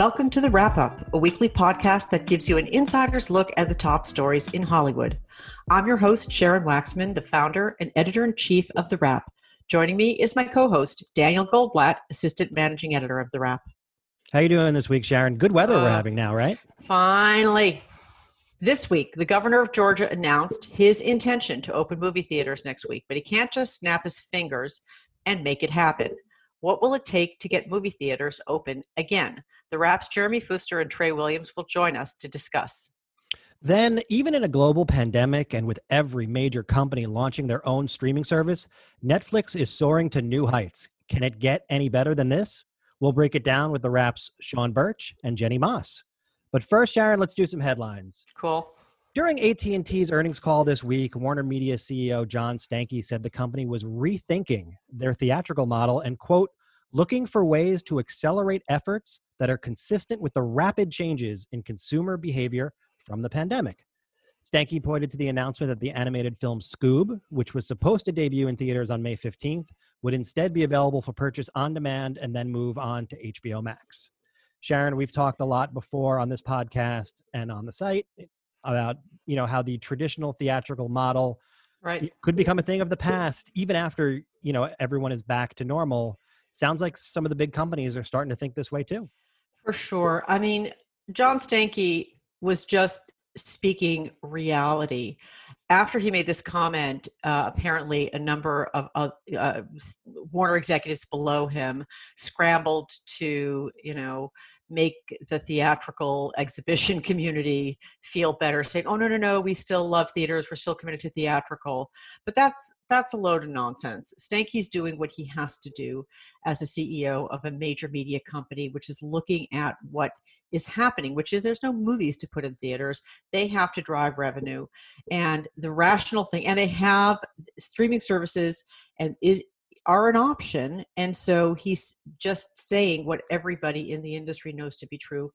Welcome to The Wrap Up, a weekly podcast that gives you an insider's look at the top stories in Hollywood. I'm your host, Sharon Waxman, the founder and editor in chief of The Wrap. Joining me is my co host, Daniel Goldblatt, assistant managing editor of The Wrap. How are you doing this week, Sharon? Good weather uh, we're having now, right? Finally. This week, the governor of Georgia announced his intention to open movie theaters next week, but he can't just snap his fingers and make it happen. What will it take to get movie theaters open again? The Wrap's, Jeremy Fuster and Trey Williams will join us to discuss. Then, even in a global pandemic and with every major company launching their own streaming service, Netflix is soaring to new heights. Can it get any better than this? We'll break it down with the Wrap's Sean Burch and Jenny Maas. But first, Sharon, let's do some headlines. Cool. During AT&T's earnings call this week, Warner Media CEO John Stankey said the company was rethinking their theatrical model and quote, looking for ways to accelerate efforts that are consistent with the rapid changes in consumer behavior from the pandemic. Stankey pointed to the announcement that the animated film Scoob, which was supposed to debut in theaters on May 15th, would instead be available for purchase on demand and then move on to HBO Max. Sharon, we've talked a lot before on this podcast and on the site about you know how the traditional theatrical model right. could become a thing of the past even after you know everyone is back to normal. Sounds like some of the big companies are starting to think this way too. For sure. I mean john stankey was just speaking reality. After he made this comment uh, apparently a number of uh, uh, warner executives below him scrambled to you know make the theatrical exhibition community feel better saying oh no no no we still love theaters we're still committed to theatrical. But that's that's a load of nonsense. Stankey's doing what he has to do as a ceo of a major media company which is looking at what is happening which is there's no movies to put in theaters. They have to drive revenue. And the rational thing and they have streaming services and is are an option. And so he's just saying what everybody in the industry knows to be true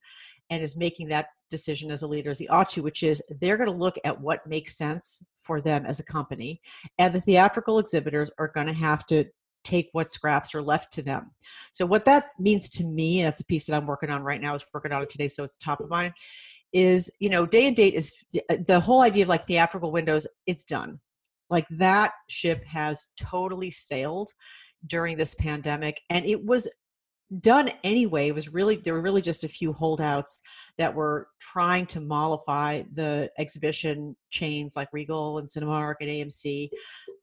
and is making that decision as a leader as he ought to, which is they're going to look at what makes sense for them as a company. And the theatrical exhibitors are going to have to take what scraps are left to them. So what that means to me, that's a piece that I'm working on right now, is working on it today, so it's top of mind, is you know, day and date is the whole idea of like theatrical windows, it's done like that ship has totally sailed during this pandemic and it was done anyway it was really there were really just a few holdouts that were trying to mollify the exhibition chains like regal and cinemark and amc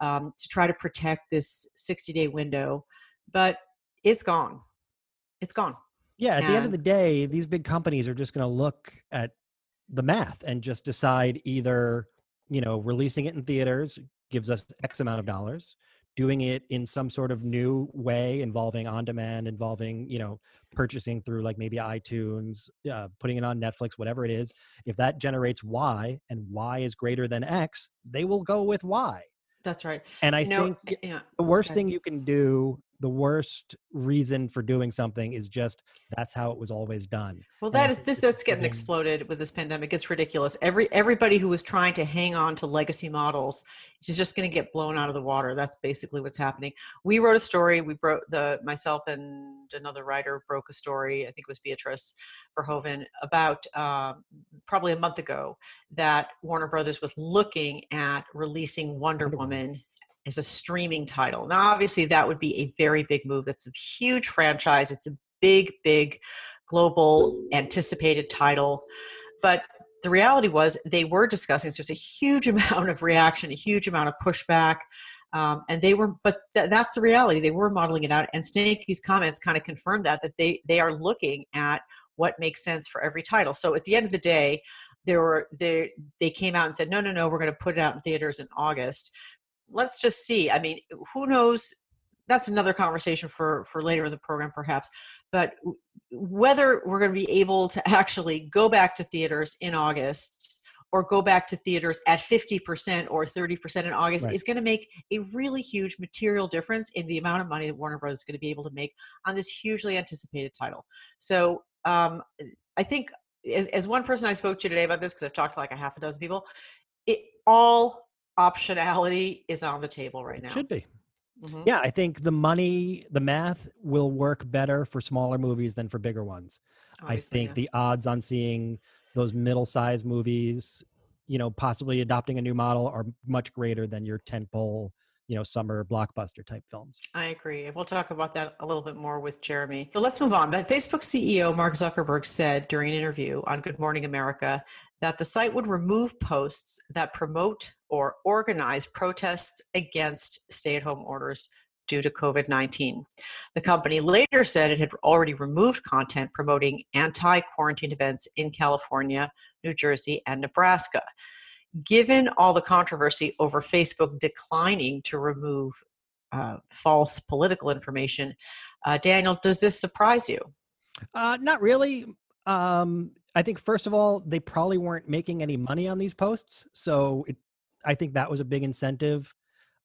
um, to try to protect this 60 day window but it's gone. It's gone. Yeah at and, the end of the day these big companies are just going to look at the math and just decide either you know releasing it in theaters gives us x amount of dollars doing it in some sort of new way involving on demand involving you know purchasing through like maybe itunes uh, putting it on netflix whatever it is. If that generates y and y is greater than x they will go with y. That's right. And i think yeah, the worst okay. thing you can do the worst reason for doing something is just that's how it was always done. Well, that is this that's getting exploded with this pandemic. It's ridiculous. Every everybody who was trying to hang on to legacy models is just going to get blown out of the water. That's basically what's happening. We wrote a story. We broke the myself and another writer broke a story. I think it was Beatrice Verhoeven about um, probably a month ago that Warner Brothers was looking at releasing Wonder Woman as a streaming title. Now, obviously, that would be a very big move. That's a huge franchise. It's a big, big global anticipated title. But the reality was they were discussing. So there's a huge amount of reaction, a huge amount of pushback. Um, and they were, but th- that's the reality. They were modeling it out, and Stankey's comments kind of confirmed that that they they are looking at what makes sense for every title. So at the end of the day, there were they they came out and said, no, no, no, we're going to put it out in theaters in August let's just see. I mean, who knows? That's another conversation for for later in the program, perhaps. But whether we're going to be able to actually go back to theaters in August or go back to theaters at 50% or 30% in August right. is going to make a really huge material difference in the amount of money that Warner Bros. is going to be able to make on this hugely anticipated title. So um, I think, as, as one person I spoke to today about this, because I've talked to like a half a dozen people, it all optionality is on the table right now. Should be. Mm-hmm. Yeah, I think the money, the math will work better for smaller movies than for bigger ones. Obviously, I think yeah. the odds on seeing those middle-sized movies, you know, possibly adopting a new model are much greater than your tentpole you know summer blockbuster type films i agree we'll talk about that a little bit more with jeremy so let's move on but facebook ceo mark zuckerberg said during an interview on good morning america that the site would remove posts that promote or organize protests against stay-at-home orders due to COVID 19. The company later said it had already removed content promoting anti quarantine events in California, New Jersey, and Nebraska given all the controversy over Facebook declining to remove uh, false political information, uh, Daniel, does this surprise you? Uh, not really. Um, I think first of all, they probably weren't making any money on these posts, so it, I think that was a big incentive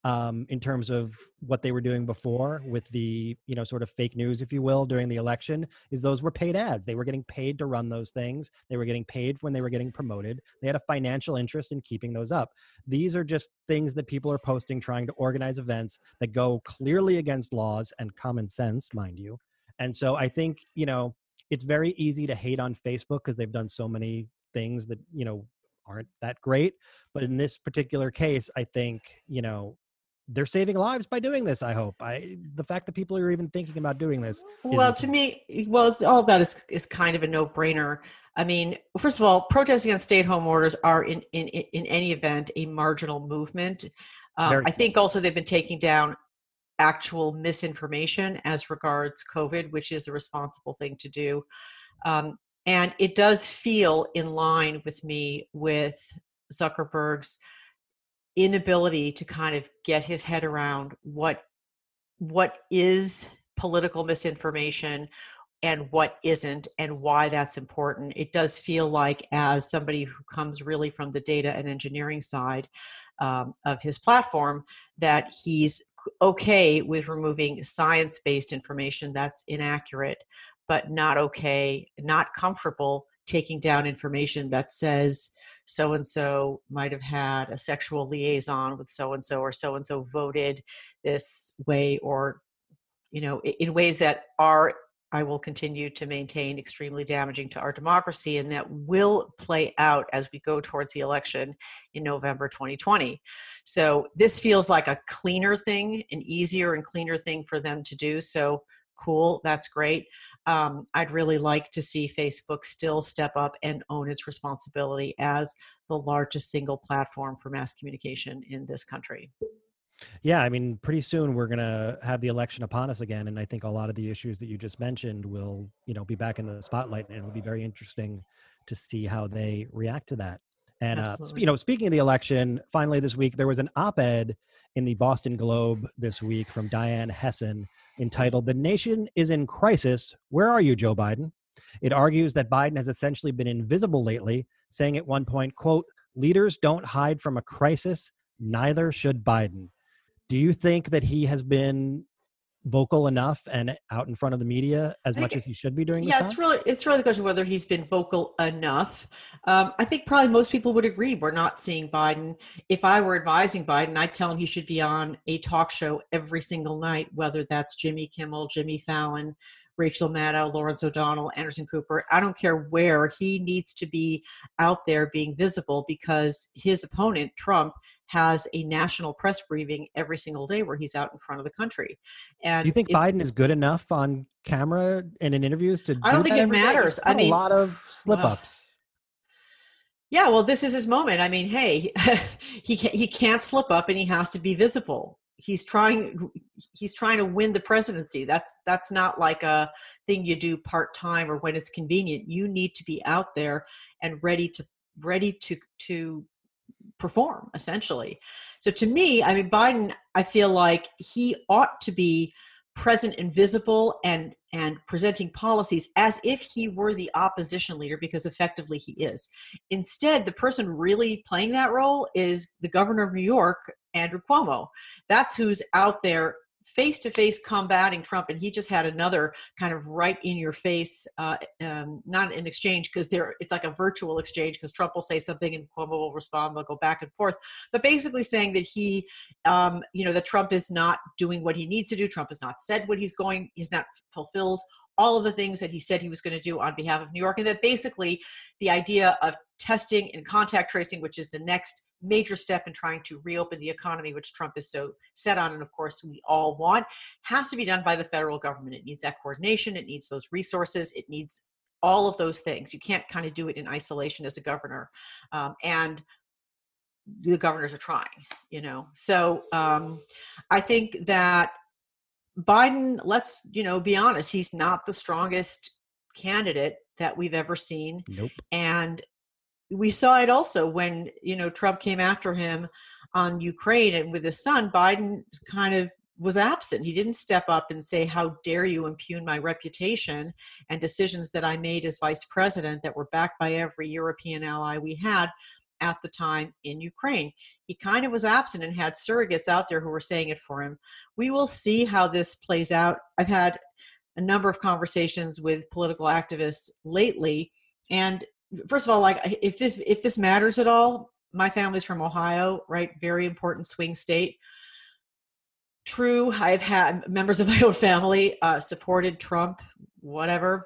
um, in terms of what they were doing before with the you know sort of fake news if you will during the election is those were paid ads. They were getting paid to run those things. They were getting paid when they were getting promoted. They had a financial interest in keeping those up. These are just things that people are posting trying to organize events that go clearly against laws and common sense mind you. And so i think you know it's very easy to hate on facebook because they've done so many things that you know aren't that great but in this particular case i think you know they're saving lives by doing this i hope. I the fact that people are even thinking about doing this well to me well all that is is kind of a no-brainer. I mean first of all protests against stay-at-home orders are in in in any event a marginal movement. Um, i think also they've been taking down actual misinformation as regards covid which is the responsible thing to do. Um, and it does feel in line with me with zuckerberg's inability to kind of get his head around what what is political misinformation and what isn't and why that's important. It does feel like as somebody who comes really from the data and engineering side um, of his platform that he's okay with removing science-based information that's inaccurate but not okay not comfortable taking down information that says so and so might have had a sexual liaison with so and so or so and so voted this way or you know in ways that are I will continue to maintain extremely damaging to our democracy, and that will play out as we go towards the election in November 2020. So, this feels like a cleaner thing, an easier and cleaner thing for them to do. So, cool that's great um, i'd really like to see facebook still step up and own its responsibility as the largest single platform for mass communication in this country yeah i mean pretty soon we're going to have the election upon us again and i think a lot of the issues that you just mentioned will you know be back in the spotlight and it'll be very interesting to see how they react to that and uh, you know, speaking of the election, finally this week there was an op-ed in the Boston Globe this week from Diane Hessan entitled "The Nation is in Crisis. Where are you, Joe Biden?" It argues that Biden has essentially been invisible lately, saying at one point, "quote Leaders don't hide from a crisis. Neither should Biden." Do you think that he has been vocal enough and out in front of the media as much as he should be doing yeah it's really it's really the question whether he's been vocal enough. Um, i think probably most people would agree we're not seeing biden. If i were advising biden i'd tell him he should be on a talk show every single night whether that's jimmy kimmel jimmy fallon Rachel Maddow, Lawrence O'Donnell, Anderson Cooper. I don't care where he needs to be out there being visible because his opponent, Trump, has a national press briefing every single day where he's out in front of the country. And do you think Biden is good enough on camera and in interviews to? Do I don't think it matters. I mean, a lot of slip ups. yeah, well, this is his moment. I mean, hey, he he can't slip up, and he has to be visible he's trying he's trying to win the presidency. That's that's not like a thing you do part-time or when it's convenient. You need to be out there and ready to ready to to perform essentially. So to me i mean biden i feel like he ought to be present and visible and and presenting policies as if he were the opposition leader because effectively he is. Instead the person really playing that role is the governor of new york andrew cuomo that's who's out there face to face combating Trump, and he just had another kind of right in your face, uh, um, not an exchange because there it's like a virtual exchange because Trump will say something and Cuomo will respond. They'll go back and forth, but basically saying that he, um, you know, that Trump is not doing what he needs to do. Trump has not said what he's going. He's not fulfilled all of the things that he said he was going to do on behalf of New York, and that basically the idea of testing and contact tracing, which is the next major step in trying to reopen the economy, which Trump is so set on, and of course we all want, has to be done by the federal government. It needs that coordination, it needs those resources, it needs all of those things. You can't kind of do it in isolation as a governor. Um, and the governors are trying, you know. So um, I think that Biden, let's, you know, be honest, he's not the strongest candidate that we've ever seen. Nope. And we saw it also when you know Trump came after him on Ukraine and with his son Biden kind of was absent. He didn't step up and say, How dare you impugn my reputation and decisions that I made as vice president that were backed by every European ally we had at the time in Ukraine. He kind of was absent and had surrogates out there who were saying it for him. We will see how this plays out. I've had a number of conversations with political activists lately, and first of all like if this if this matters at all my family's from ohio right? Very important swing state. True i've had members of my own family uh, supported trump whatever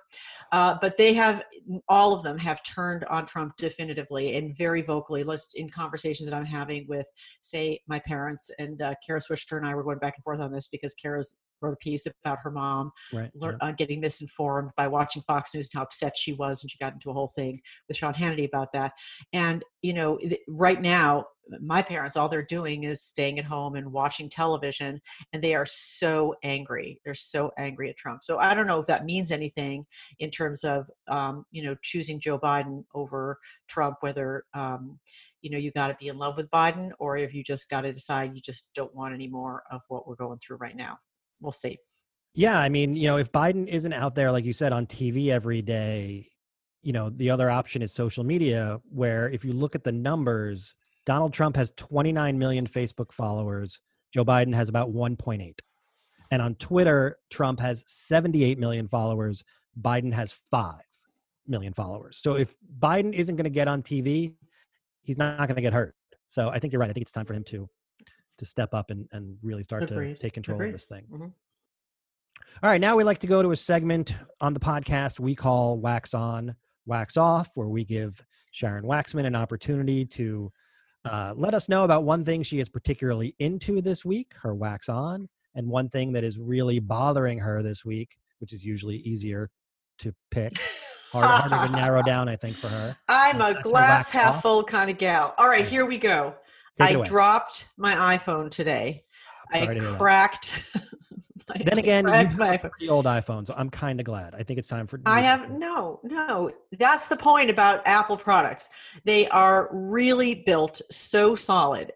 uh, but they have all of them have turned on trump definitively and very vocally Let's, in conversations that i'm having with say my parents and uh, kara swisher and i were going back and forth on this because kara's wrote a piece about her mom right, learn, yeah. uh, getting misinformed by watching Fox News and how upset she was, and she got into a whole thing with Sean Hannity about that. And you know, th- right now, my parents all they're doing is staying at home and watching television, and they are so angry. They're so angry at Trump. So I don't know if that means anything in terms of um, you know choosing Joe Biden over Trump, whether um, you know you got to be in love with Biden or if you just got to decide you just don't want any more of what we're going through right now we'll see. Yeah, I mean, you know, if Biden isn't out there, like you said, on TV every day, you know, the other option is social media, where if you look at the numbers, Donald Trump has 29 million Facebook followers, Joe Biden has about 1.8. And on Twitter, Trump has 78 million followers, Biden has 5 million followers. So if Biden isn't going to get on TV, he's not going to get hurt. So I think you're right. I think it's time for him to to step up and, and really start Agreed. to take control Agreed. of this thing. Mm-hmm. All right, now we like to go to a segment on the podcast we call Wax On, Wax Off, where we give Sharon Waxman an opportunity to uh, let us know about one thing she is particularly into this week, her wax on, and one thing that is really bothering her this week, which is usually easier to pick. harder, harder to narrow down, I think, for her. I'm a glass half off. full kind of gal. All right, here we go. I dropped my iPhone today. I cracked. then again, you have the old iPhone, so I'm kind of glad. I think it's time for. I have no, no. That's the point about Apple products. They are really built so solid.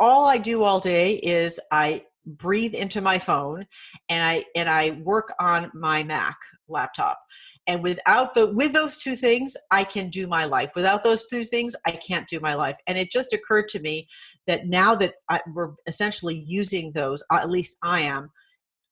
All I do all day is I breathe into my phone and i and i work on my mac laptop. And without the with those two things i can do my life. Without those two things i can't do my life. And it just occurred to me that now that I, we're essentially using those at least i am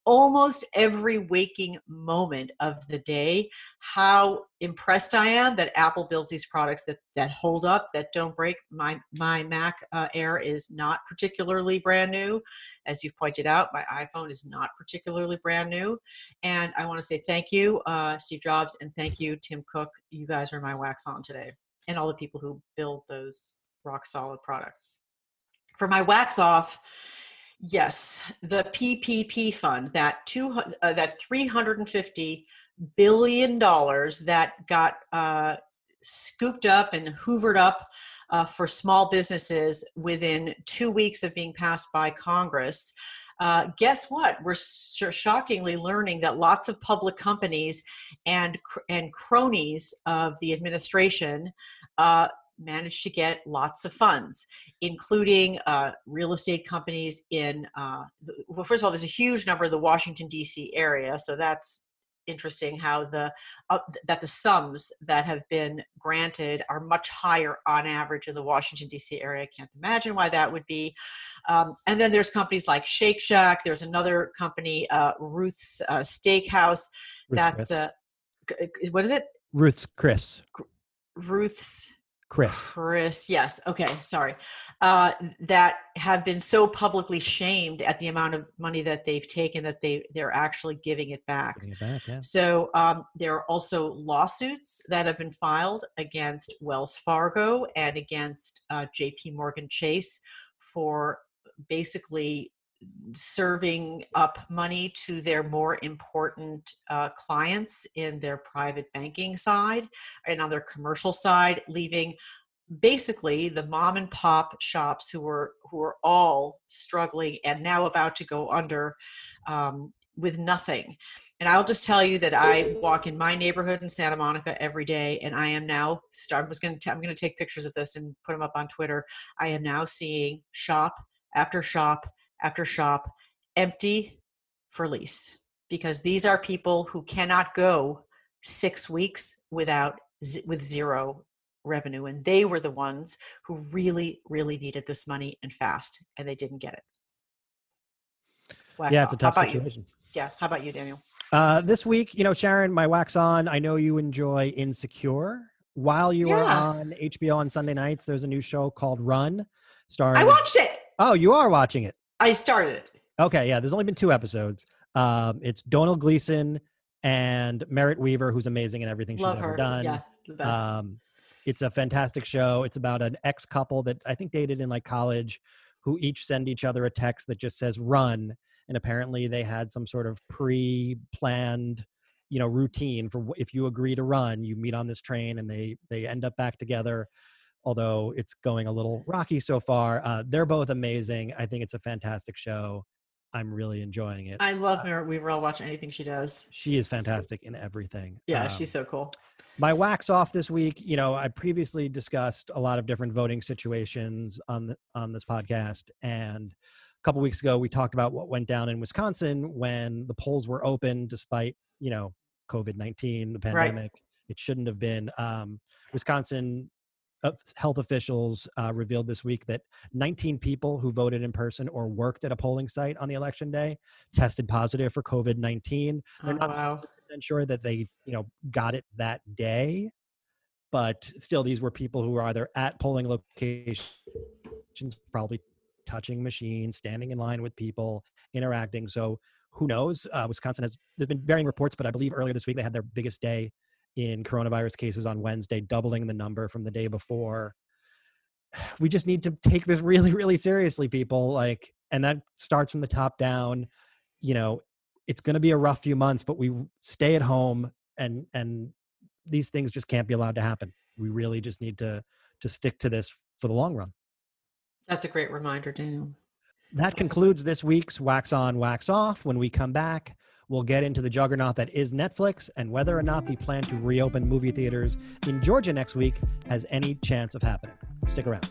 almost every waking moment of the day how impressed i am that apple builds these products that that hold up that don't break. My my mac uh, air is not particularly brand new. As you've pointed out my iphone is not particularly brand new. And i want to say thank you uh, steve jobs and thank you tim cook. You guys are my wax on today and all the people who build those rock solid products. For my wax off Yes, the PPP fund, that two uh, that three hundred and fifty billion dollars that got uh, scooped up and hoovered up uh, for small businesses within two weeks of being passed by Congress. Uh, guess what? We're shockingly learning that lots of public companies and and cronies of the administration uh, managed to get lots of funds, including uh, real estate companies in, uh, the, well, first of all, there's a huge number of the Washington, D.C. area, so that's interesting how the uh, that the sums that have been granted are much higher on average in the Washington D.C. area. I can't imagine why that would be. Um, and then there's companies like Shake Shack. There's another company, uh, Ruth's uh, Steakhouse. Ruth's that's uh, what is it? Ruth's Chris. Ruth's Chris. Chris, yes. Okay, sorry. Uh, that have been so publicly shamed at the amount of money that they've taken that they they're actually giving it back. Giving it back, yeah. So um, there are also lawsuits that have been filed against Wells Fargo and against uh, J.P. Morgan Chase for basically serving up money to their more important uh, clients in their private banking side and on their commercial side, leaving basically the mom and pop shops who were who are all struggling and now about to go under um, with nothing. And I'll just tell you that I walk in my neighborhood in Santa Monica every day, and I am now. Start, I was going to. I'm going to take pictures of this and put them up on Twitter. I am now seeing shop after shop after shop empty for lease because these are people who cannot go six weeks without with zero revenue and they were the ones who really really needed this money and fast and they didn't get it. Wax yeah it's a tough situation you? yeah how about you daniel? Uh, this week you know sharon my wax on. I know you enjoy insecure. While you yeah. were on hbo on sunday nights there's a new show called run starring i watched it! Oh you are watching it I started it. Okay, yeah. There's only been two episodes. Um, it's Domhnall Gleeson and Merritt Wever, who's amazing in everything Love she's her. ever done. Yeah, the best. Um, it's a fantastic show. It's about an ex couple that I think dated in like college, who each send each other a text that just says "run," and apparently they had some sort of pre-planned, you know, routine for if you agree to run, you meet on this train, and they they end up back together although it's going a little rocky so far. Uh, they're both amazing. I think it's a fantastic show. I'm really enjoying it. I love uh, Merritt Wever. I'll watch anything she does. She is fantastic in everything. Yeah, um, she's so cool. My wax off this week. You know, I previously discussed a lot of different voting situations on the, on this podcast, and a couple weeks ago we talked about what went down in Wisconsin when the polls were open, despite you know COVID nineteen, the pandemic. Right. It shouldn't have been. Um, Wisconsin health officials uh, revealed this week that 19 people who voted in person or worked at a polling site on the election day tested positive for COVID 19. They're oh, not wow. sure that they, you know, got it that day, but still, these were people who were either at polling locations, probably touching machines, standing in line with people, interacting. So who knows? Uh, Wisconsin has there's been varying reports, but I believe earlier this week they had their biggest day in coronavirus cases on Wednesday, doubling the number from the day before. We just need to take this really, really seriously, people. Like, and that starts from the top down. You know, it's going to be a rough few months, but we stay at home, and and these things just can't be allowed to happen. We really just need to to stick to this for the long run. That's a great reminder, Daniel. That concludes this week's Wax On, Wax Off. When we come back, We'll get into the juggernaut that is Netflix and whether or not the plan to reopen movie theaters in Georgia next week has any chance of happening. Stick around.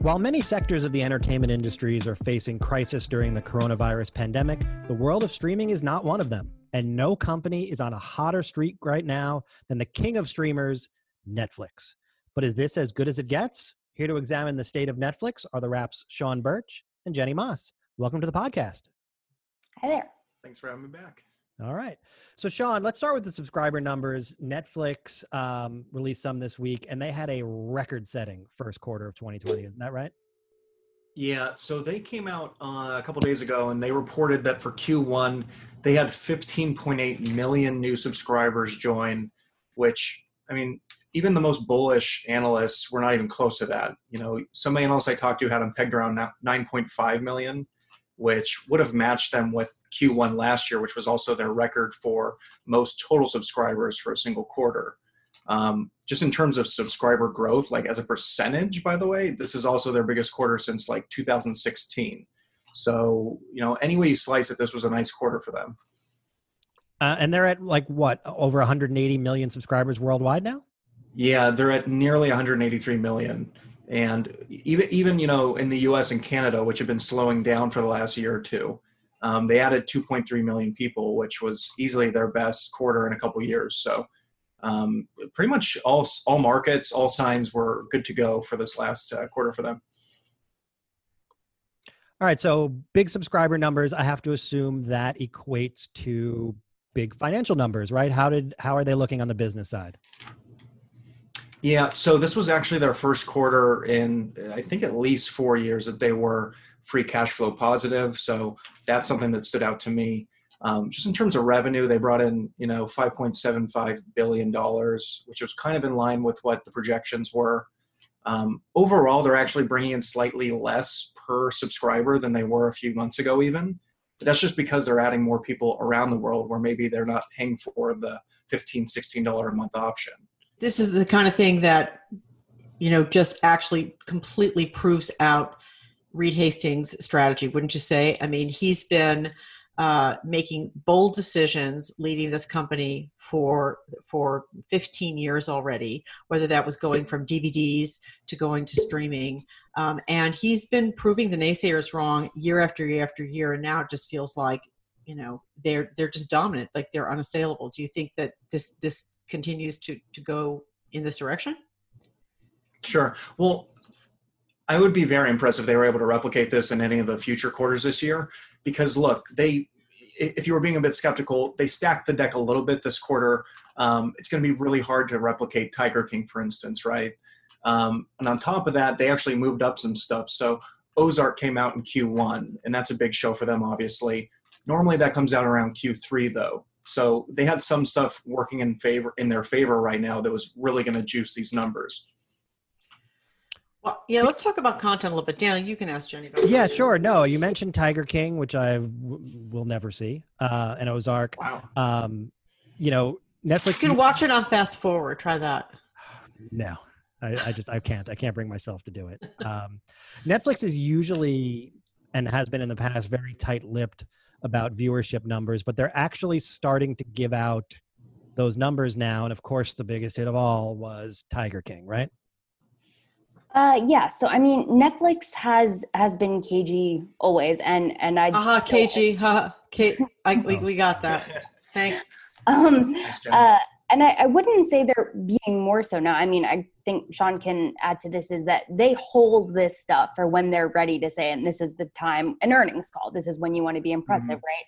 While many sectors of the entertainment industries are facing crisis during the coronavirus pandemic, the world of streaming is not one of them. And no company is on a hotter streak right now than the king of streamers, Netflix. But is this as good as it gets? Here to examine the state of Netflix are the Wrap's Sean Burch and Jenny Maas. Welcome to the podcast. Hi there. Thanks for having me back. All right. So, Sean, let's start with the subscriber numbers. Netflix um, released some this week, and they had a record setting first quarter of 2020. Isn't that right? Yeah. So they came out uh, a couple days ago and they reported that for Q1, they had 15.8 million new subscribers join, which, I mean, even the most bullish analysts were not even close to that. You know, some analysts I talked to had them pegged around 9.5 million, which would have matched them with Q1 last year, which was also their record for most total subscribers for a single quarter. Um, just in terms of subscriber growth, like as a percentage, by the way, this is also their biggest quarter since like 2016. So, you know, any way you slice it, this was a nice quarter for them. Uh, and they're at like what, over 180 million subscribers worldwide now? Yeah, they're at nearly 183 million. and even even you know in the U.S. and Canada, which have been slowing down for the last year or two, um, they added 2.3 million people, which was easily their best quarter in a couple years. So um, pretty much all all markets, all signs were good to go for this last uh, quarter for them. All right, so big subscriber numbers. I have to assume that equates to big financial numbers, right? How did how are they looking on the business side? Yeah, so this was actually their first quarter in I think at least four years that they were free cash flow positive. So that's something that stood out to me. Um, just in terms of revenue, they brought in you know 5.75 billion dollars, which was kind of in line with what the projections were. Um, overall, they're actually bringing in slightly less per subscriber than they were a few months ago, even. But that's just because they're adding more people around the world where maybe they're not paying for the 15 $16 a month option. This is the kind of thing that, you know, just actually completely proves out Reed Hastings' strategy, wouldn't you say? I mean, he's been uh, making bold decisions, leading this company for for 15 years already. Whether that was going from DVDs to going to streaming, um, and he's been proving the naysayers wrong year after year after year. And now it just feels like you know they're they're just dominant, like they're unassailable. Do you think that this this continues to to go in this direction? Sure. Well, I would be very impressed if they were able to replicate this in any of the future quarters this year. Because look, they, if you were being a bit skeptical, they stacked the deck a little bit this quarter. Um, it's going to be really hard to replicate Tiger King, for instance, right? Um, and on top of that, they actually moved up some stuff. So Ozark came out in Q1, and that's a big show for them, obviously. Normally that comes out around Q3, though. So they had some stuff working in favor in their favor right now that was really going to juice these numbers. Well, yeah, let's talk about content a little bit. Dan, you can ask Jenny about Yeah, sure. No, you mentioned Tiger King, which I w- will never see, uh, and Ozark. Wow. Um, you know, Netflix. You can watch it on fast forward. Try that. No, I, I just I can't. I can't bring myself to do it. Um, Netflix is usually and has been in the past very tight-lipped about viewership numbers, but they're actually starting to give out those numbers now. And of course, the biggest hit of all was Tiger King, right? Uh, yeah. So I mean, Netflix has has been cagey always, and and I. Aha, cagey. Ha, Kate. I, we, we got that. Thanks. Um, uh, and I, I wouldn't say they're being more so now. I mean, I think Sean can add to this is that they hold this stuff for when they're ready to say, and this is the time an earnings call. This is when you want to be impressive, mm-hmm. right?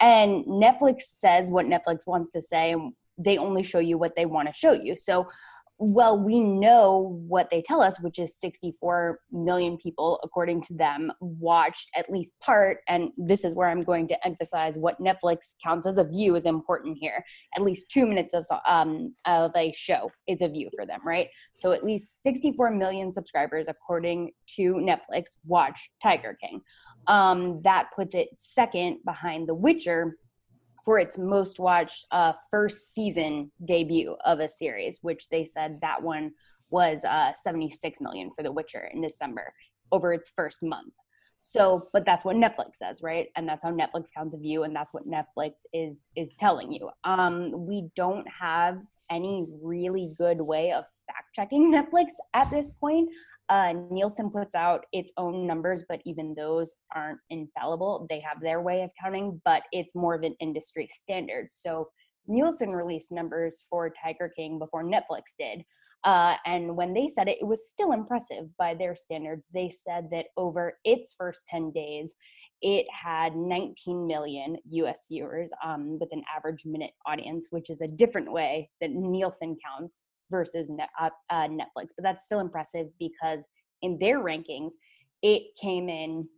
And Netflix says what Netflix wants to say, and they only show you what they want to show you. So well, we know what they tell us, which is 64 million people, according to them, watched at least part. And this is where I'm going to emphasize what Netflix counts as a view is important here. At least two minutes of, um, of a show is a view for them, right? So at least 64 million subscribers, according to Netflix, watch Tiger King. Um, that puts it second behind The Witcher for its most watched uh, first season debut of a series, which they said that one was uh, 76 million for The Witcher in December over its first month. So, but that's what Netflix says, right? And that's how Netflix counts a view, and that's what Netflix is is telling you. Um, we don't have any really good way of fact checking Netflix at this point. Uh, Nielsen puts out its own numbers, but even those aren't infallible. They have their way of counting, but it's more of an industry standard. So Nielsen released numbers for Tiger King before Netflix did. Uh, and when they said it, it was still impressive by their standards. They said that over its first 10 days, it had 19 million US viewers um, with an average minute audience, which is a different way that Nielsen counts versus uh, uh, Netflix. But that's still impressive because in their rankings, it came in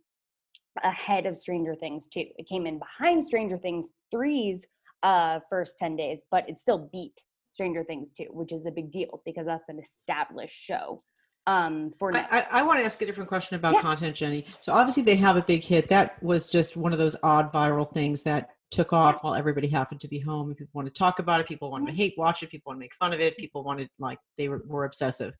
ahead of Stranger Things too. It came in behind Stranger Things three's uh, first 10 days, but it still beat Stranger Things too, which is a big deal because that's an established show. Um, for I, I, I want to ask a different question about yeah. content, Jenny. So obviously they have a big hit. That was just one of those odd viral things that took off while everybody happened to be home people wanted to talk about it people wanted to mm-hmm. hate watch it people want to make fun of it people wanted like they were, were obsessive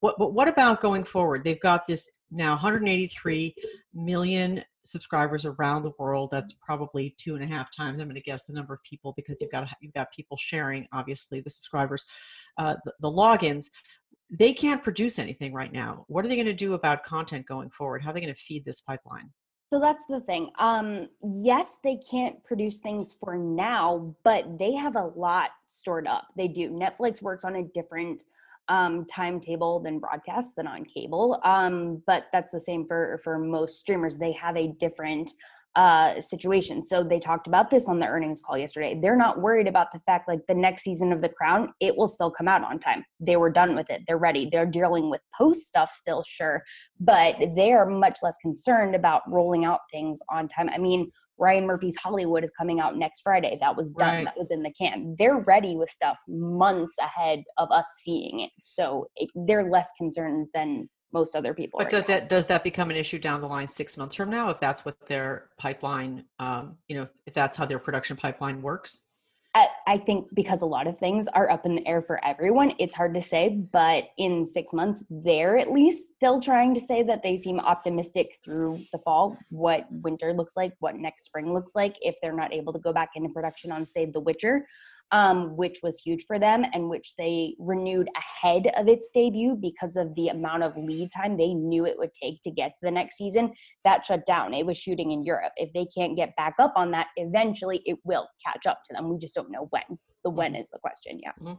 what but what about going forward they've got this now 183 million subscribers around the world that's probably two and a half times i'm going to guess the number of people because you've got you've got people sharing obviously the subscribers uh, the, the logins they can't produce anything right now. What are they going to do about content going forward? How are they going to feed this pipeline? So that's the thing. Um, yes, they can't produce things for now, but they have a lot stored up. They do. Netflix works on a different um, timetable than broadcast than on cable, um, but that's the same for for most streamers. They have a different uh, situation. So they talked about this on the earnings call yesterday. They're not worried about the fact like the next season of The Crown, it will still come out on time. They were done with it. They're ready. They're dealing with post stuff still, sure, but they are much less concerned about rolling out things on time. I mean, Ryan Murphy's Hollywood is coming out next Friday. That was done. Right. That was in the can. They're ready with stuff months ahead of us seeing it. So it, they're less concerned than most other people. But right does now. that does that become an issue down the line six months from now if that's what their pipeline, um, you know, if that's how their production pipeline works? I think because a lot of things are up in the air for everyone, it's hard to say. But in six months, they're at least still trying to say that they seem optimistic through the fall, what winter looks like, what next spring looks like, if they're not able to go back into production on, say, The Witcher um, which was huge for them and which they renewed ahead of its debut because of the amount of lead time they knew it would take to get to the next season. That shut down. It was shooting in Europe. If they can't get back up on that, eventually it will catch up to them. We just don't know when. The when is the question. Yeah. Mm-hmm.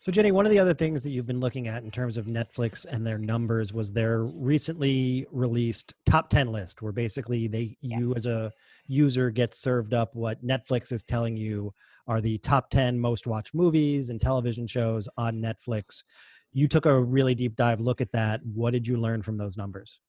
So, Jenny, one of the other things that you've been looking at in terms of Netflix and their numbers was their recently released top 10 list, where basically they yeah. you as a user get served up what Netflix is telling you are the top 10 most watched movies and television shows on Netflix. You took a really deep dive look at that. What did you learn from those numbers?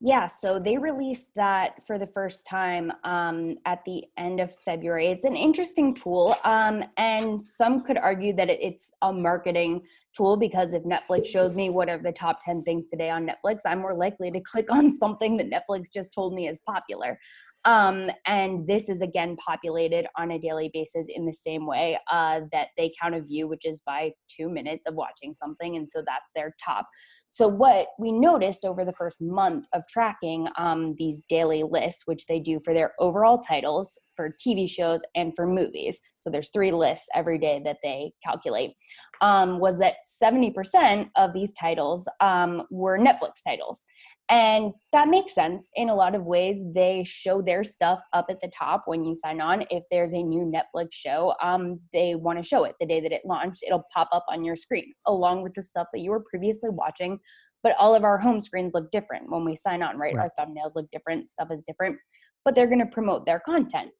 Yeah, so they released that for the first time um, at the end of February. It's an interesting tool, um, and some could argue that it's a marketing tool because if Netflix shows me what are the top 10 things today on Netflix, I'm more likely to click on something that Netflix just told me is popular. Um, and this is again populated on a daily basis in the same way uh, that they count a view, which is by two minutes of watching something. And so that's their top. So, what we noticed over the first month of tracking um, these daily lists, which they do for their overall titles for TV shows and for movies, so there's three lists every day that they calculate, um, was that 70% of these titles um, were Netflix titles. And that makes sense in a lot of ways. They show their stuff up at the top when you sign on. If there's a new Netflix show, um, they want to show it the day that it launched. It'll pop up on your screen along with the stuff that you were previously watching. But all of our home screens look different when we sign on, right? right. Our thumbnails look different, stuff is different, but they're going to promote their content.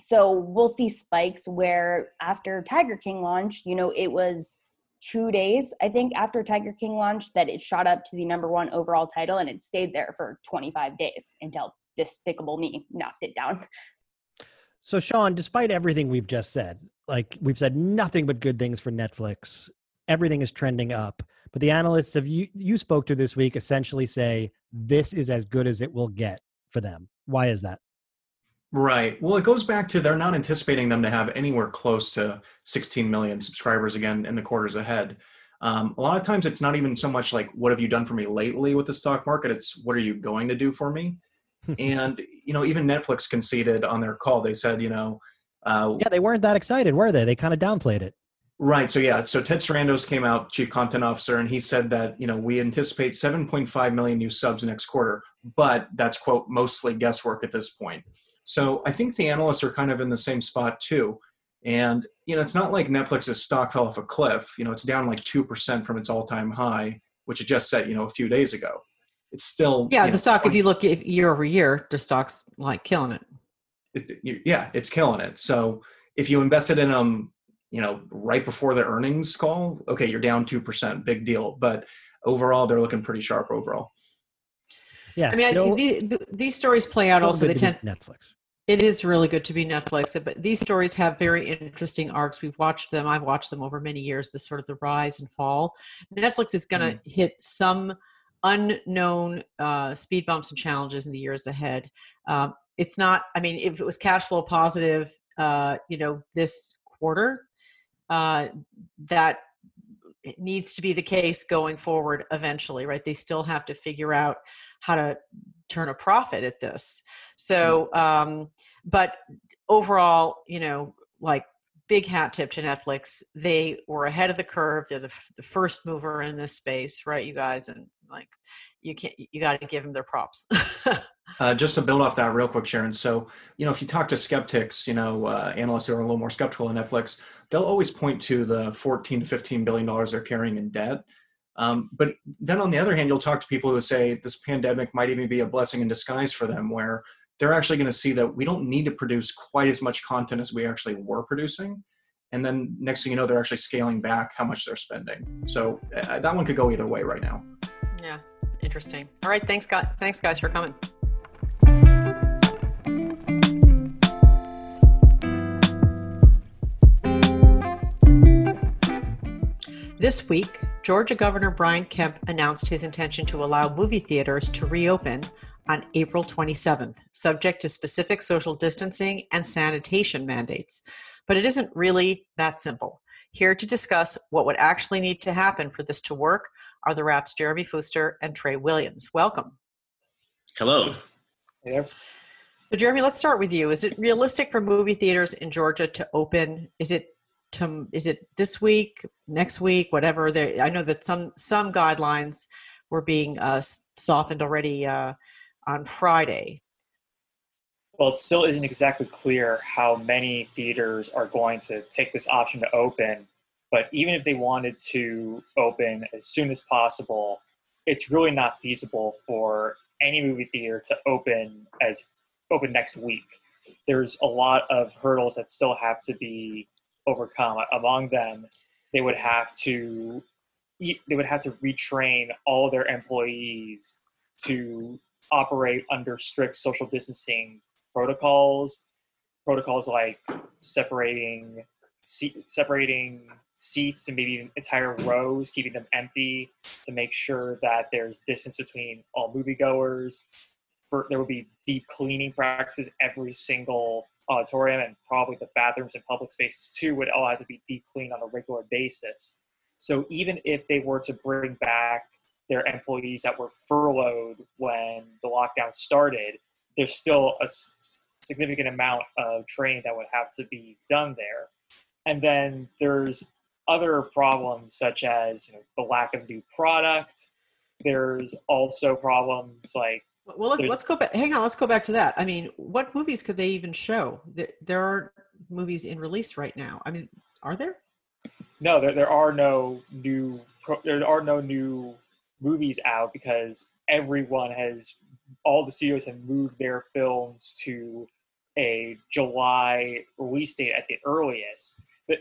So we'll see spikes where after Tiger King launched, you know, it was two days, I think, after Tiger King launched, that it shot up to the number one overall title and it stayed there for 25 days until Despicable Me knocked it down. So, Sean, despite everything we've just said, like we've said nothing but good things for Netflix, everything is trending up. But the analysts of you you spoke to this week essentially say this is as good as it will get for them. Why is that? Right. Well, it goes back to they're not anticipating them to have anywhere close to 16 million subscribers again in the quarters ahead. Um, a lot of times it's not even so much like, what have you done for me lately with the stock market? It's what are you going to do for me? and, you know, even Netflix conceded on their call. They said, you know, uh, yeah, they weren't that excited, were they? They kind of downplayed it. Right. So yeah. So Ted Sarandos came out, chief content officer, and he said that you know we anticipate 7.5 million new subs next quarter, but that's quote mostly guesswork at this point. So I think the analysts are kind of in the same spot too. And you know, it's not like Netflix's stock fell off a cliff. You know, it's down like two percent from its all-time high, which it just set you know a few days ago. It's still yeah. the know, stock, 20, if you look year over year, the stock's like killing it. it. Yeah, it's killing it. So if you invested in them, you know, right before the earnings call, okay, you're down two percent, big deal. But overall, they're looking pretty sharp overall. Yeah, I mean, still, I, the, the, these stories play out also. They tend Netflix. It is really good to be Netflix, but these stories have very interesting arcs. We've watched them. I've watched them over many years. The sort of the rise and fall. Netflix is going to mm. hit some unknown uh, speed bumps and challenges in the years ahead. Um, it's not. I mean, if it was cash flow positive, uh, you know, this quarter, uh, that needs to be the case going forward eventually, right? They still have to figure out how to turn a profit at this. So, mm. um, but overall, you know, like big hat tip to Netflix. They were ahead of the curve. They're the, the first mover in this space, right, you guys? And like, you can't, you got to give them their props. uh, just to build off that real quick, Sharon. So, you know, if you talk to skeptics, you know, uh, analysts who are a little more skeptical of Netflix, they'll always point to the 14 to 15 billion dollars they're carrying in debt. Um, but then on the other hand, you'll talk to people who say this pandemic might even be a blessing in disguise for them, where they're actually going to see that we don't need to produce quite as much content as we actually were producing. And then next thing you know, they're actually scaling back how much they're spending. So uh, that one could go either way right now. Yeah, interesting. All right, thanks, guys. Thanks, guys, for coming. This week, Georgia Governor Brian Kemp announced his intention to allow movie theaters to reopen on April 27th, subject to specific social distancing and sanitation mandates. But it isn't really that simple. Here to discuss what would actually need to happen for this to work are the Wrap's Jeremy Fuster and Trey Williams. Welcome. Hello. Yeah. So, Jeremy, let's start with you. Is it realistic for movie theaters in Georgia to open? Is it to, is it this week, next week, whatever? I know that some some guidelines were being uh, softened already uh, on Friday. Well, it still isn't exactly clear how many theaters are going to take this option to open. But even if they wanted to open as soon as possible, it's really not feasible for any movie theater to open as open next week. There's a lot of hurdles that still have to be overcome. Among them, they would have to they would have to retrain all their employees to operate under strict social distancing protocols, protocols like separating separating seats and maybe entire rows, keeping them empty to make sure that there's distance between all moviegoers. For, there will be deep cleaning practices every single auditorium and probably the bathrooms and public spaces too would all have to be deep cleaned on a regular basis. So even if they were to bring back their employees that were furloughed when the lockdown started, there's still a significant amount of training that would have to be done there. And then there's other problems such as you know, the lack of new product. There's also problems like well, let's, let's go back. Hang on, let's go back to that. I mean, what movies could they even show? There, there are movies in release right now. I mean, are there? No, there, there are no new. There are no new movies out because everyone has all the studios have moved their films to a July release date at the earliest. But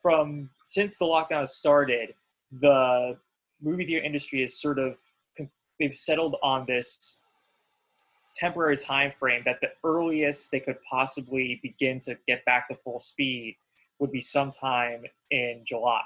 from since the lockdown started, the movie theater industry is sort of they've settled on this temporary time frame that the earliest they could possibly begin to get back to full speed would be sometime in July.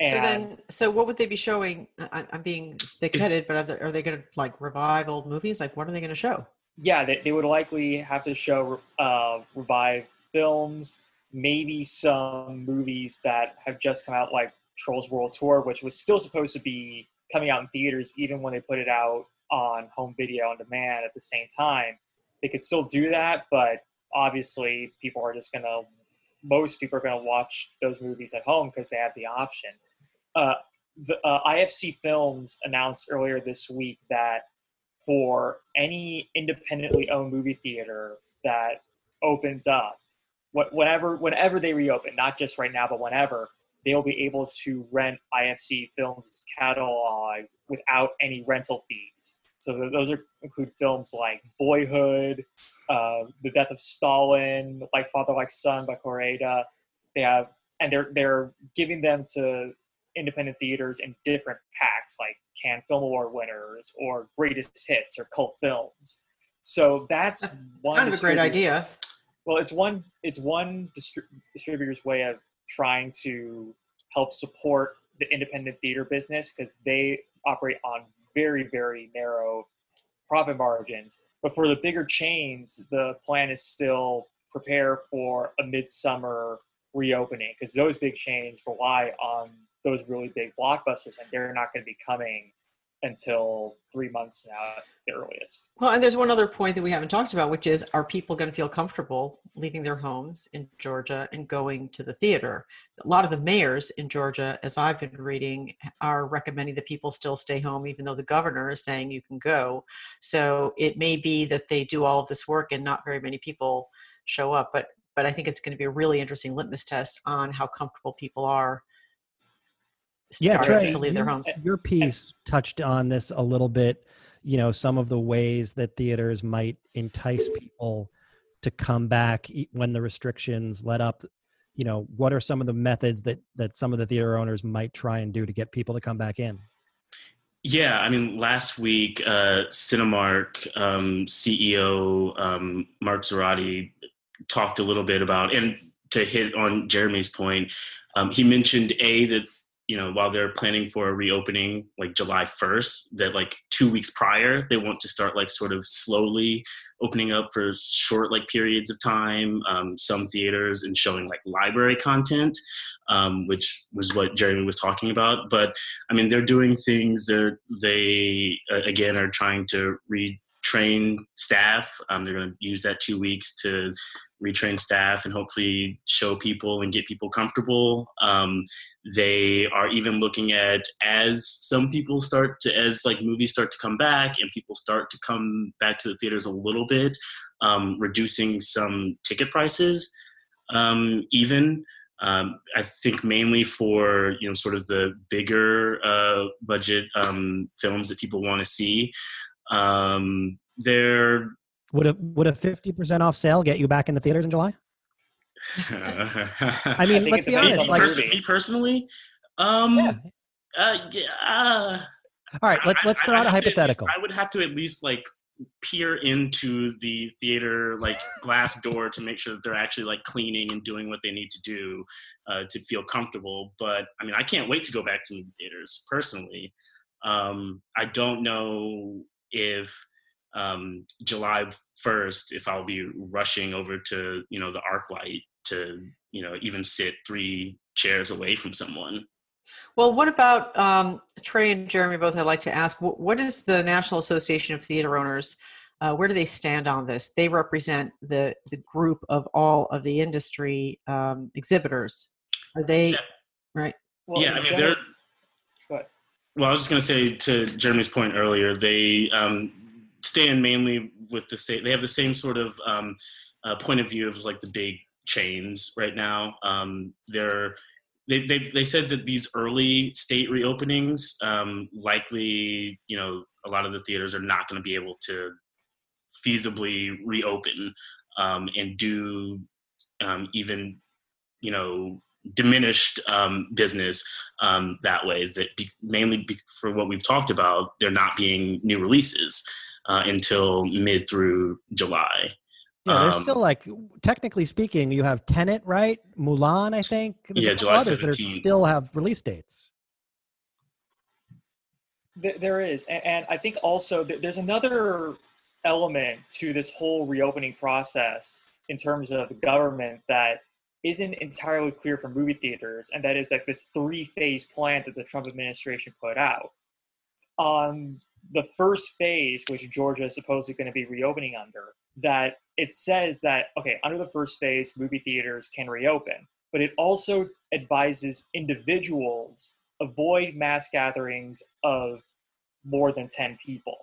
And so then, so what would they be showing? I, am being thick-headed, but are they, are they going to like revive old movies? Like, what are they going to show? Yeah, they, they would likely have to show uh, revive films, maybe some movies that have just come out, like Trolls World Tour, which was still supposed to be coming out in theaters, even when they put it out on home video on demand at the same time. They could still do that, but obviously, people are just going to most people are going to watch those movies at home because they have the option. Uh, the uh, IFC Films announced earlier this week that for any independently owned movie theater that opens up, whatever whenever they reopen, not just right now, but whenever they'll be able to rent IFC Films catalog without any rental fees. So those are, include films like Boyhood, uh, The Death of Stalin, Like Father Like Son by Kore-eda. They have, and they're they're giving them to independent theaters in different packs, like Cannes Film Award winners or greatest hits or cult films. So that's, that's one kind of a great idea. Well, it's one it's one distri- distributor's way of trying to help support the independent theater business because they operate on very, very narrow profit margins. But for the bigger chains, the plan is still prepare for a midsummer reopening because those big chains rely on those really big blockbusters and they're not going to be coming until three months now at the earliest. Well, and there's one other point that we haven't talked about, which is are people going to feel comfortable leaving their homes in Georgia and going to the theater? A lot of the mayors in Georgia, as I've been reading, are recommending that people still stay home, even though the governor is saying you can go. So it may be that they do all of this work and not very many people show up. But but I think it's going to be a really interesting litmus test on how comfortable people are yeah, Trey, to leave their homes. Your piece touched on this a little bit. You know, some of the ways that theaters might entice people to come back when the restrictions let up. You know, what are some of the methods that that some of the theater owners might try and do to get people to come back in? Yeah, I mean, last week, uh, Cinemark um, CEO um, Mark Zoradi talked a little bit about, and to hit on Jeremy's point, um, he mentioned a that you know while they're planning for a reopening like july 1st that like two weeks prior they want to start like sort of slowly opening up for short like periods of time um, some theaters and showing like library content um, which was what jeremy was talking about. But i mean they're doing things they're they uh, again are trying to retrain staff. Um, they're going to use that two weeks to retrain staff and hopefully show people and get people comfortable. Um, they are even looking at as some people start to, as like movies start to come back and people start to come back to the theaters a little bit, um, reducing some ticket prices. Um, even um, I think mainly for you know sort of the bigger uh, budget um, films that people want to see. Um, they're would a would a fifty percent off sale get you back in the theaters in July? I mean, I let's be honest. Like, me personally, um, yeah. Uh, yeah, uh, all right, let's let's throw out a hypothetical. Least, I would have to at least like peer into the theater like glass door to make sure that they're actually like cleaning and doing what they need to do uh, to feel comfortable. But I mean, I can't wait to go back to movie theaters personally. Um, I don't know if um, July 1st if I'll be rushing over to, you know, the ArcLight to, you know, even sit three chairs away from someone. Well, what about um, Trey and Jeremy? Both I'd like to ask. What, what is the National Association of Theater Owners? Uh, where do they stand on this? They represent the the group of all of the industry um, exhibitors. Are they yeah. right? Well, yeah, I mean they're. Well, I was just going to say to Jeremy's point earlier, they um, stand mainly with the same. They have the same sort of um, uh, point of view of like the big chains right now. Um, they're they, they, they said that these early state reopenings um, likely you know a lot of the theaters are not going to be able to feasibly reopen um, and do um, even you know diminished um, business um, that way that be, mainly be, for what we've talked about there not being new releases uh, until mid through July. Yeah, there's um, still like technically speaking, you have Tenet, right? Mulan, I think. There's yeah, July others 17th. that still have release dates. There is, and I think also there's another element to this whole reopening process in terms of the government that isn't entirely clear for movie theaters, and that is like this three-phase plan that the Trump administration put out. On the first phase, which Georgia is supposedly going to be reopening under, that it says that, okay, under the first phase, movie theaters can reopen, but it also advises individuals avoid mass gatherings of more than 10 people.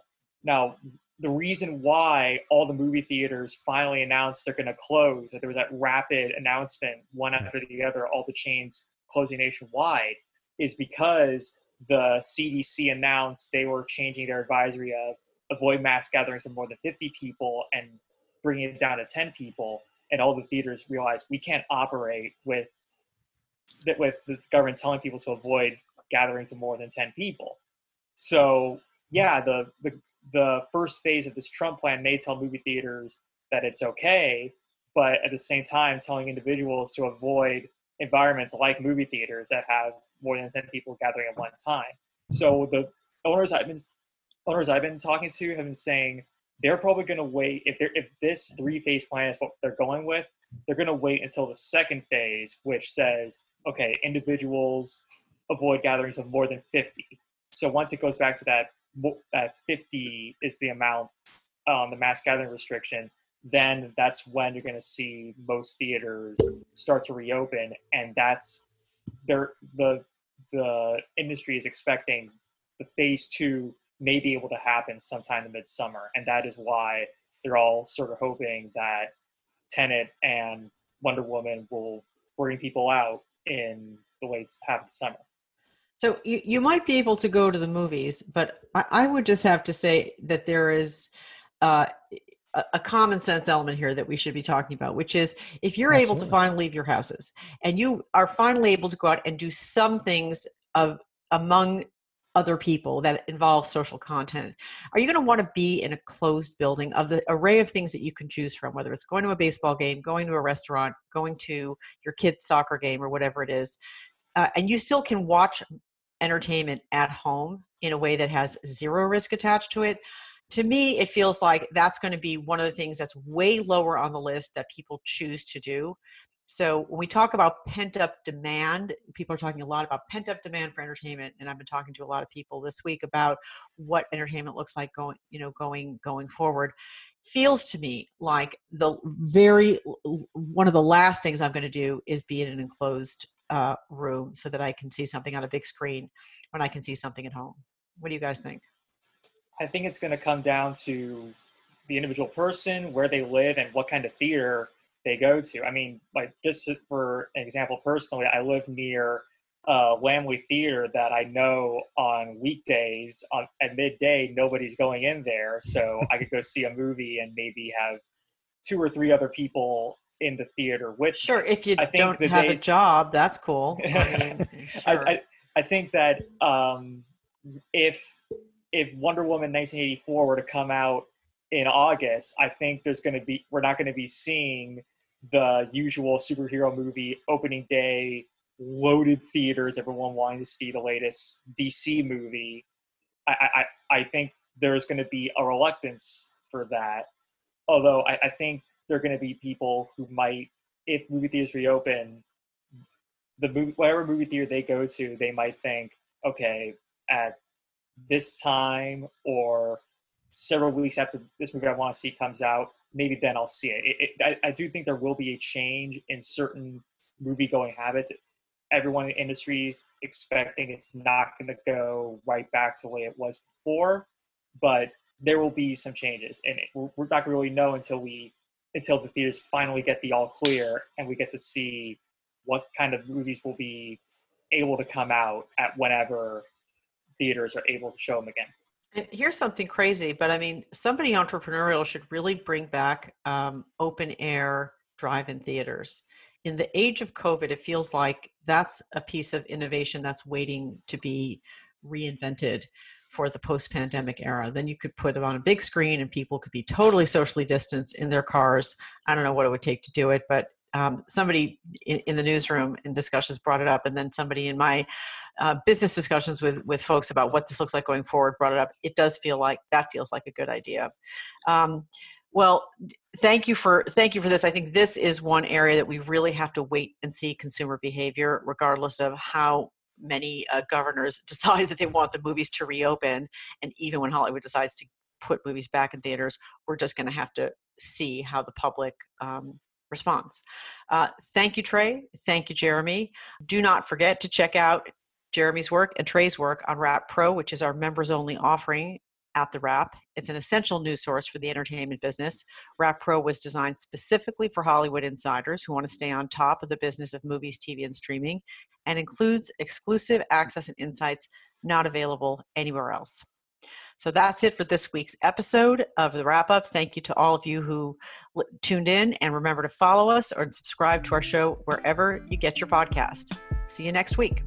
Now, the reason why all the movie theaters finally announced they're going to close, that there was that rapid announcement, one after the other, all the chains closing nationwide, is because the CDC announced they were changing their advisory of avoid mass gatherings of more than 50 people and bringing it down to 10 people. And all the theaters realized we can't operate with with the government telling people to avoid gatherings of more than 10 people. So yeah, the the the first phase of this Trump plan may tell movie theaters that it's okay, but at the same time telling individuals to avoid environments like movie theaters that have more than 10 people gathering at one time. So the owners I've been owners I've been talking to have been saying they're probably going to wait if they're if this three phase plan is what they're going with, they're going to wait until the second phase, which says okay, individuals avoid gatherings of more than 50. So once it goes back to that that 50 is the amount on um, the mass gathering restriction, then that's when you're going to see most theaters start to reopen, and that's The the industry is expecting the phase two may be able to happen sometime in midsummer, and that is why they're all sort of hoping that Tenet and Wonder Woman will bring people out in the late half of the summer. So you, you might be able to go to the movies, but I, I would just have to say that there is uh, a, a, common sense element here that we should be talking about, which is if you're Absolutely. able to finally leave your houses and you are finally able to go out and do some things of among other people that involve social content are you going to want to be in a closed building of the array of things that you can choose from whether it's going to a baseball game going to a restaurant going to your kid's soccer game or whatever it is uh, and you still can watch entertainment at home in a way that has zero risk attached to it to me it feels like that's going to be one of the things that's way lower on the list that people choose to do so when we talk about pent up demand, people are talking a lot about pent up demand for entertainment, and I've been talking to a lot of people this week about what entertainment looks like going, you know, going going forward. Feels to me like the very one of the last things I'm going to do is be in an enclosed uh, room so that I can see something on a big screen when I can see something at home. What do you guys think? I think it's going to come down to the individual person, where they live, and what kind of theater they go to. I mean, like just for an example, personally, I live near uh, Laemmle Theater that I know on weekdays on, at midday nobody's going in there, so I could go see a movie and maybe have two or three other people in the theater with. Sure, if you don't have days, a job, that's cool. I, mean, sure. I, I, I, think that um, if if Wonder Woman 1984 were to come out in August, I think there's going to be we're not going to be seeing the usual superhero movie opening day loaded theaters everyone wanting to see the latest dc movie. I i, I think there's going to be a reluctance for that. Although i, I think there are going to be people who might if movie theaters reopen the movie whatever movie theater they go to they might think okay at this time or several weeks after this movie i want to see comes out maybe then I'll see it. it, it I, I, do think there will be a change in certain movie going habits. Everyone in is expecting it's not going to go right back to the way it was before, but there will be some changes, and it, we're, we're not going to really know until we until the theaters finally get the all clear and we get to see what kind of movies will be able to come out at whenever theaters are able to show them again. And here's something crazy, but I mean, somebody entrepreneurial should really bring back um, open air drive in theaters. In the age of COVID, it feels like that's a piece of innovation that's waiting to be reinvented for the post pandemic era. Then you could put it on a big screen and people could be totally socially distanced in their cars. I don't know what it would take to do it, but um, somebody in, in, the newsroom in discussions brought it up, and then somebody in my uh, business discussions with with folks about what this looks like going forward brought it up. It does feel like that feels like a good idea. Um, well, thank you for thank you for this. I think this is one area that we really have to wait and see consumer behavior, regardless of how many uh, governors decide that they want the movies to reopen, and even when Hollywood decides to put movies back in theaters, we're just going to have to see how the public um, response. Uh, thank you, Trey. Thank you, Jeremy. Do not forget to check out Jeremy's work and Trey's work on Wrap Pro, which is our members only offering at the Wrap. It's an essential news source for the entertainment business. Wrap Pro was designed specifically for Hollywood insiders who want to stay on top of the business of movies, TV, and streaming, and includes exclusive access and insights not available anywhere else. So that's it for this week's episode of the wrap up. Thank you to all of you who tuned in, and remember to follow us or subscribe to our show wherever you get your podcast. See you next week.